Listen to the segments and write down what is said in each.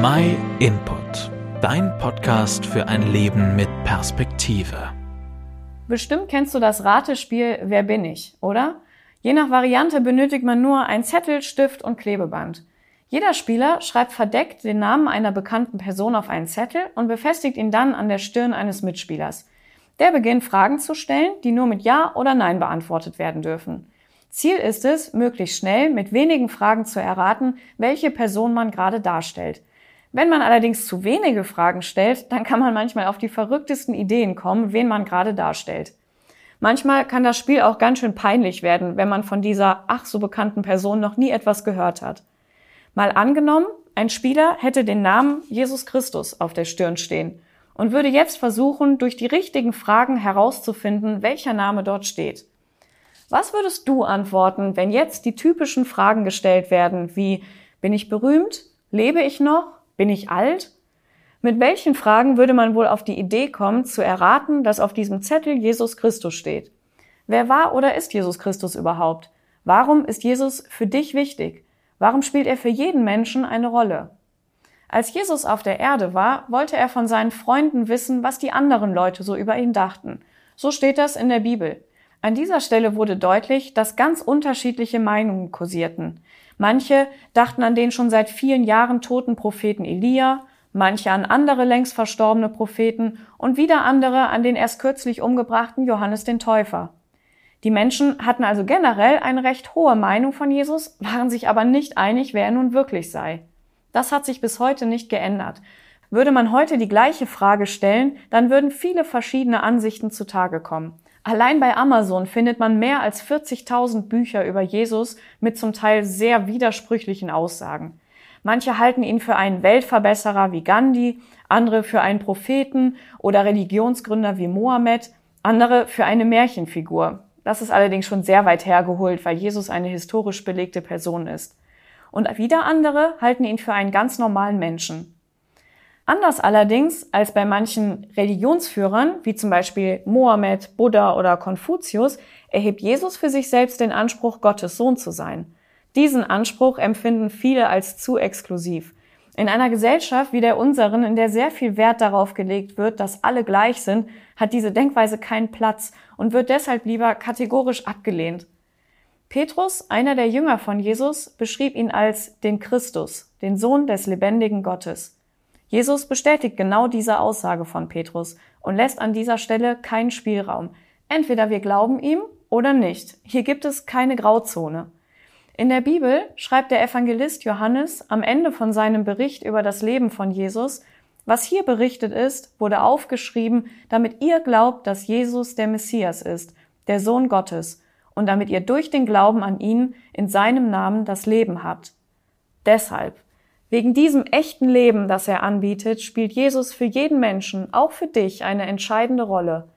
My Input, dein Podcast für ein Leben mit Perspektive. Bestimmt kennst du das Ratespiel Wer bin ich, oder? Je nach Variante benötigt man nur ein Zettel, Stift und Klebeband. Jeder Spieler schreibt verdeckt den Namen einer bekannten Person auf einen Zettel und befestigt ihn dann an der Stirn eines Mitspielers. Der beginnt Fragen zu stellen, die nur mit Ja oder Nein beantwortet werden dürfen. Ziel ist es, möglichst schnell mit wenigen Fragen zu erraten, welche Person man gerade darstellt. Wenn man allerdings zu wenige Fragen stellt, dann kann man manchmal auf die verrücktesten Ideen kommen, wen man gerade darstellt. Manchmal kann das Spiel auch ganz schön peinlich werden, wenn man von dieser ach so bekannten Person noch nie etwas gehört hat. Mal angenommen, ein Spieler hätte den Namen Jesus Christus auf der Stirn stehen und würde jetzt versuchen, durch die richtigen Fragen herauszufinden, welcher Name dort steht. Was würdest du antworten, wenn jetzt die typischen Fragen gestellt werden, wie bin ich berühmt? Lebe ich noch? Bin ich alt? Mit welchen Fragen würde man wohl auf die Idee kommen, zu erraten, dass auf diesem Zettel Jesus Christus steht? Wer war oder ist Jesus Christus überhaupt? Warum ist Jesus für dich wichtig? Warum spielt er für jeden Menschen eine Rolle? Als Jesus auf der Erde war, wollte er von seinen Freunden wissen, was die anderen Leute so über ihn dachten. So steht das in der Bibel. An dieser Stelle wurde deutlich, dass ganz unterschiedliche Meinungen kursierten. Manche dachten an den schon seit vielen Jahren toten Propheten Elia, manche an andere längst verstorbene Propheten und wieder andere an den erst kürzlich umgebrachten Johannes den Täufer. Die Menschen hatten also generell eine recht hohe Meinung von Jesus, waren sich aber nicht einig, wer er nun wirklich sei. Das hat sich bis heute nicht geändert. Würde man heute die gleiche Frage stellen, dann würden viele verschiedene Ansichten zutage kommen. Allein bei Amazon findet man mehr als 40.000 Bücher über Jesus mit zum Teil sehr widersprüchlichen Aussagen. Manche halten ihn für einen Weltverbesserer wie Gandhi, andere für einen Propheten oder Religionsgründer wie Mohammed, andere für eine Märchenfigur. Das ist allerdings schon sehr weit hergeholt, weil Jesus eine historisch belegte Person ist. Und wieder andere halten ihn für einen ganz normalen Menschen. Anders allerdings als bei manchen Religionsführern, wie zum Beispiel Mohammed, Buddha oder Konfuzius, erhebt Jesus für sich selbst den Anspruch, Gottes Sohn zu sein. Diesen Anspruch empfinden viele als zu exklusiv. In einer Gesellschaft wie der unseren, in der sehr viel Wert darauf gelegt wird, dass alle gleich sind, hat diese Denkweise keinen Platz und wird deshalb lieber kategorisch abgelehnt. Petrus, einer der Jünger von Jesus, beschrieb ihn als den Christus, den Sohn des lebendigen Gottes. Jesus bestätigt genau diese Aussage von Petrus und lässt an dieser Stelle keinen Spielraum. Entweder wir glauben ihm oder nicht. Hier gibt es keine Grauzone. In der Bibel schreibt der Evangelist Johannes am Ende von seinem Bericht über das Leben von Jesus, was hier berichtet ist, wurde aufgeschrieben, damit ihr glaubt, dass Jesus der Messias ist, der Sohn Gottes, und damit ihr durch den Glauben an ihn in seinem Namen das Leben habt. Deshalb, Wegen diesem echten Leben, das er anbietet, spielt Jesus für jeden Menschen, auch für dich, eine entscheidende Rolle.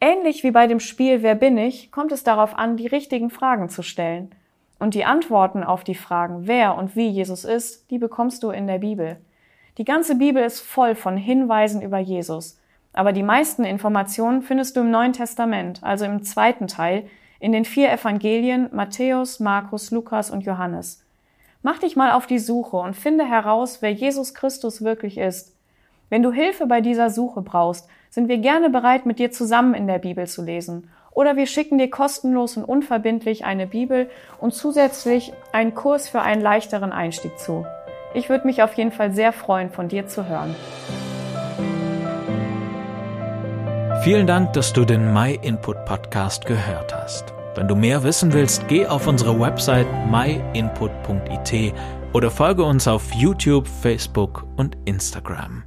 Ähnlich wie bei dem Spiel Wer bin ich, kommt es darauf an, die richtigen Fragen zu stellen. Und die Antworten auf die Fragen, wer und wie Jesus ist, die bekommst du in der Bibel. Die ganze Bibel ist voll von Hinweisen über Jesus. Aber die meisten Informationen findest du im Neuen Testament, also im zweiten Teil, in den vier Evangelien Matthäus, Markus, Lukas und Johannes. Mach dich mal auf die Suche und finde heraus, wer Jesus Christus wirklich ist. Wenn du Hilfe bei dieser Suche brauchst, sind wir gerne bereit, mit dir zusammen in der Bibel zu lesen. Oder wir schicken dir kostenlos und unverbindlich eine Bibel und zusätzlich einen Kurs für einen leichteren Einstieg zu. Ich würde mich auf jeden Fall sehr freuen, von dir zu hören. Vielen Dank, dass du den My Input Podcast gehört hast. Wenn du mehr wissen willst, geh auf unsere Website myinput.it oder folge uns auf YouTube, Facebook und Instagram.